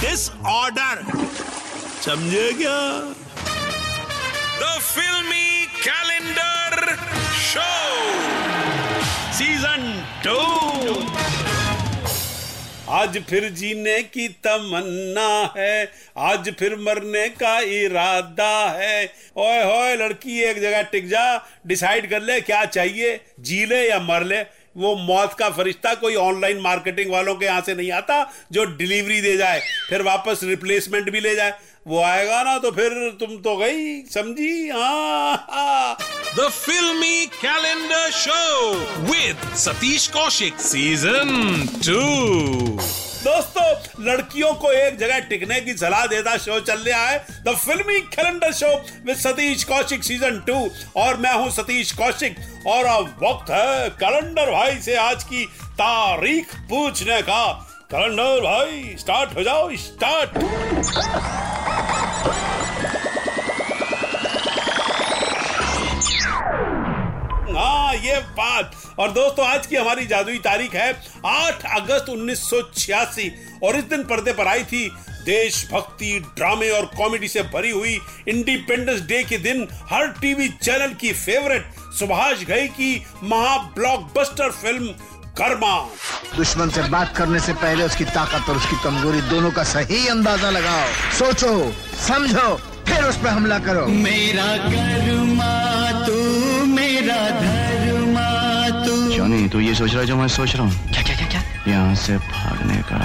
This order समझे क्या? The फिल्मी कैलेंडर शो सीज़न टू आज फिर जीने की तमन्ना है। आज फिर मरने का इरादा है। ओए होए लड़की एक जगह टिक जा डिसाइड कर ले क्या चाहिए जी ले या मर ले। वो मौत का फरिश्ता कोई ऑनलाइन मार्केटिंग वालों के यहाँ से नहीं आता जो डिलीवरी दे जाए, फिर वापस रिप्लेसमेंट भी ले जाए। वो आएगा ना तो फिर तुम तो गई, समझी? हाँ the filmy calendar show with Satish Kaushik season 2. दोस्तों, लड़कियों को एक जगह टिकने की सलाह देता शो चल रहा है। The filmy calendar show with Satish Kaushik season two और मैं हूँ सतीश कौशिक। और अब वक्त है कैलेंडर भाई से आज की तारीख पूछने का। कैलेंडर भाई स्टार्ट हो जाओ स्टार्ट हाँ ये बात। और दोस्तों, आज की हमारी जादुई तारीख है। 8 अगस्त 1986 और इस दिन पर्दे पर आई थी देशभक्ति ड्रामे और कॉमेडी से भरी हुई इंडिपेंडेंस डे के दिन हर टीवी चैनल की फेवरेट सुभाष घई की महा ब्लॉकबस्टर फ़िल्म कर्मा। दुश्मन से बात करने से पहले उसकी ताकत और उसकी कमज़ोरी दोनों का सही अंदाज़ा लगाओ। सोचो समझो फिर उस पर हमला करो। मेरा कर्मा तू मेरा धर्मा तू क्यों नहीं? तू ये सोच रहा है जो मैं सोच रहा हूँ। क्या? यहाँ से भागने का।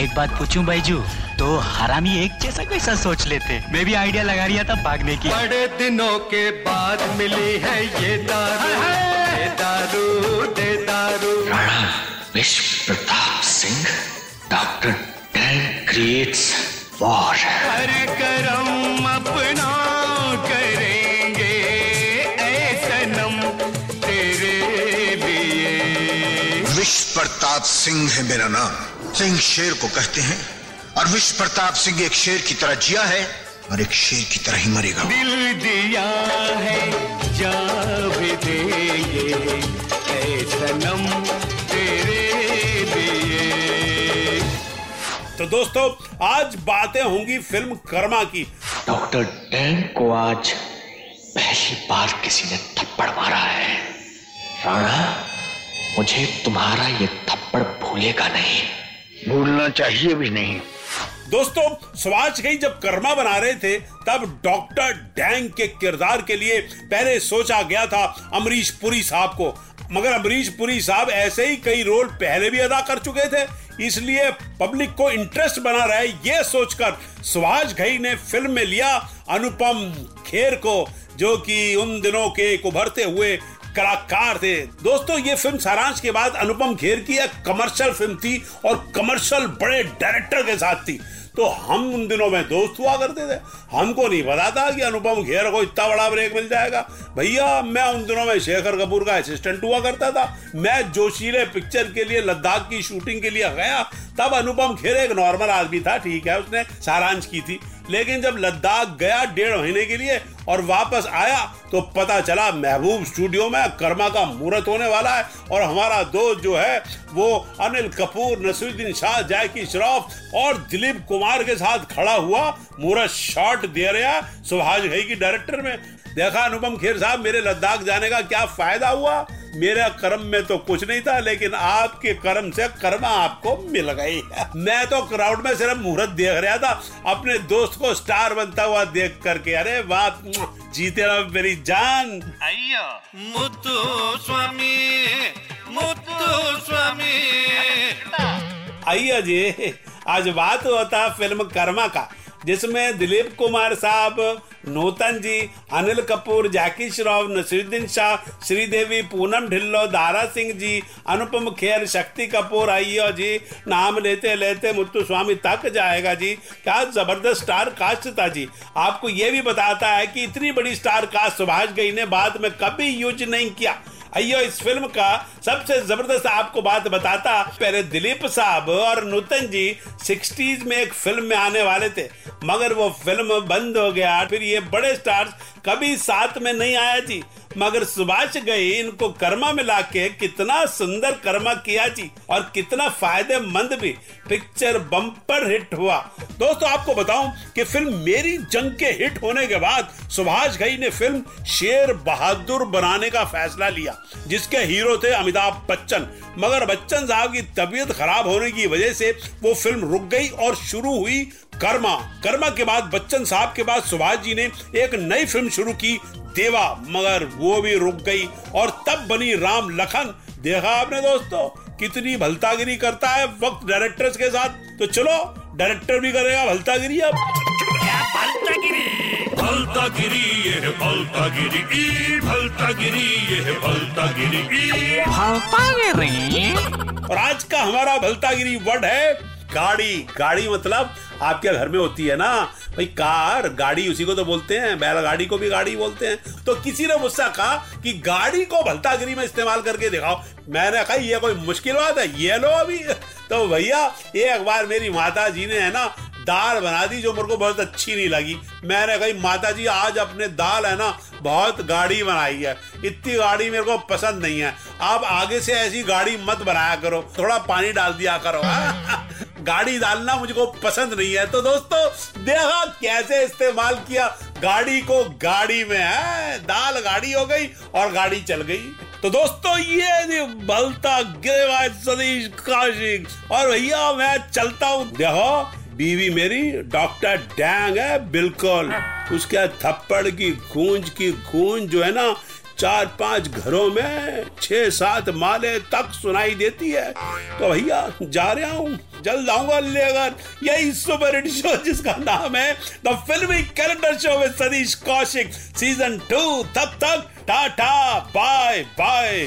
एक बात पूछूँ बैजू तो हरामी एक जैसा कैसा सोच लेते? मैं भी आइडिया लगा रहा था भागने की। बड़े दिनों के बाद मिली है ये दारू। ये दारू दे दारू। Vishwa Pratap Singh doctor Dang creates war. हर करम प्रताप सिंह है मेरा नाम। सिंह शेर को कहते हैं और विश्व प्रताप सिंह एक शेर की तरह जिया है और एक शेर की तरह ही मरेगा दिल दिया है जा भी देंगे ऐ सनम तेरे लिए। तो दोस्तों आज बातें होंगी फ़िल्म कर्मा की। डॉक्टर डैन को आज पहली बार किसी ने थप्पड़ मारा है। राणा? मुझे तुम्हारा ये थप्पड़ भूलेगा नहीं। भूलना चाहिए भी नहीं। दोस्तों सुभाष घई जब कर्मा बना रहे थे तब डॉक्टर डैंग के किरदार के लिए पहले सोचा गया था अमरीश पुरी साहब को। मगर अमरीश पुरी साहब ऐसे ही कई रोल पहले भी अदा कर चुके थे इसलिए पब्लिक को इंटरेस्ट बना रहे ये सोचकर सुभाष घई ने फ़िल्म में लिया अनुपम खेर को जो कि उन दिनों के एक उभरते हुए कलाकार थे। दोस्तों, ये फ़िल्म सारांश के बाद अनुपम खेर की एक कमर्शियल फ़िल्म थी और कमर्शियल बड़े डायरेक्टर के साथ थी। तो हम उन दिनों में दोस्त हुआ करते थे। हमको नहीं पता था कि अनुपम खेर को इतना बड़ा ब्रेक मिल जाएगा। भैया, मैं उन दिनों में शेखर कपूर का असिस्टेंट हुआ करता था। मैं जोशीले पिक्चर के लिए, लद्दाख की शूटिंग के लिए गया। तब अनुपम खेर एक नॉर्मल आदमी था, ठीक है, उसने सारांश की थी। लेकिन जब लद्दाख गया डेढ़ महीने के लिए और वापस आया तो पता चला महबूब स्टूडियो में कर्मा का मुहूर्त होने वाला है और हमारा दोस्त जो है वो अनिल कपूर, नसरुद्दीन शाह जैकी श्रॉफ और दिलीप कुमार के साथ खड़ा हुआ मुहूर्त शॉट दे रहा सुभाष घई की डायरेक्टर में। देखा अनुपम खेर साहब, मेरे लद्दाख जाने का क्या फ़ायदा हुआ? मेरा कर्म में तो कुछ नहीं था लेकिन आपके कर्म से कर्मा आपको मिल गई। मैं तो क्राउड में सिर्फ़ मुहूर्त देख रहा था अपने दोस्त को स्टार बनता हुआ देख करके। अरे बात जीते रहो मेरी जान। अय्यो। मुत्तु स्वामी मुत्तु स्वामी। आइए जी आज बात होता फ़िल्म कर्मा का। जिसमें दिलीप कुमार साहब, नूतन जी, अनिल कपूर, जैकी श्रॉफ, नसीरुद्दीन शाह, श्रीदेवी, पूनम ढिल्लो, दारा सिंह जी, अनुपम खेर, शक्ति कपूर आइयो जी, नाम लेते लेते मुत्तु स्वामी तक जाएगा जी। क्या ज़बरदस्त स्टार कास्ट था जी। आपको ये भी बताता है कि इतनी बड़ी स्टार कास्ट सुभाष गई ने बाद में कभी यूज़ नहीं किया। अयो इस फ़िल्म का सबसे ज़बरदस्त आपको बात बताता पहले दिलीप साहब और नूतन जी, सिक्सटीज में एक फ़िल्म में आने वाले थे। मगर वो फ़िल्म बंद हो गया, फिर ये बड़े स्टार्स कभी साथ में नहीं आया जी। मगर सुभाष गई, इनको कर्मा में लाके कितना सुंदर कर्मा किया जी, और कितना फ़ायदेमंद भी। पिक्चर बम्पर हिट हुआ। दोस्तों, आपको बताऊँ कि फ़िल्म मेरी जंग के हिट होने के बाद सुभाष घई ने फ़िल्म शेर बहादुर बनाने का फैसला लिया। जिसके हीरो थे अमिताभ बच्चन। मगर बच्चन साहब की तबीयत खराब होने की वजह से वो फ़िल्म रुक गई और शुरू हुई कर्मा। कर्मा के बाद बच्चन साहब के बाद सुभाष जी ने एक नई फ़िल्म शुरू की, देवा। मगर वो भी रुक गई और तब बनी राम लखन। देखा आपने दोस्तों, कितनी भलतागिरी करता है वक्त डायरेक्टर्स के साथ। तो चलो, डायरेक्टर भी करेगा भलतागिरी अब। भलतागिरी ये है भलतागिरी ई भलतागिरी ये है भलतागिरी ई और आज का हमारा भलतागिरी वर्ड है गाड़ी। गाड़ी मतलब आपके घर में होती है ना भाई कार गाड़ी उसी को तो बोलते हैं बैलगाड़ी को भी गाड़ी बोलते हैं। तो किसी ने मुझसे कहा कि गाड़ी को भलतागिरी में इस्तेमाल करके दिखाओ। मैंने कहा ये कोई मुश्किल बात है ये लो अभी। तो भैया एक बार मेरी माता जी ने है ना दाल बना दी जो मेरे को बहुत अच्छी नहीं लगी। मैंने कही माता जी आज अपने दाल है ना, बहुत गाड़ी बनाई है। इतनी गाड़ी मेरे को पसंद नहीं है। आप आगे से ऐसी गाड़ी मत बनाया करो। थोड़ा पानी डाल दिया करो? गाड़ी डालना मुझको पसंद नहीं है। तो दोस्तों, देखा कैसे इस्तेमाल किया? गाड़ी को गाड़ी में, है? दाल गाड़ी हो गई और गाड़ी चल गई। तो दोस्तों, ये बलता, गिरेवाज सतीश, काशिक। और भैया, मैं चलता हूँ। देखो बीवी मेरी डॉक्टर डैंग है, बिल्कुल। उसके थप्पड़ की, गूंज की, गूंज जो है ना, चार पाँच घरों में छह सात माले तक सुनाई देती है। तो भैया, जा रहा हूँ, जल्द आऊँगा लेकर यही सुपर हिट शो जिसका नाम है the filmy calendar show with Satish Kaushik. Season two, तब तक, tata, bye bye.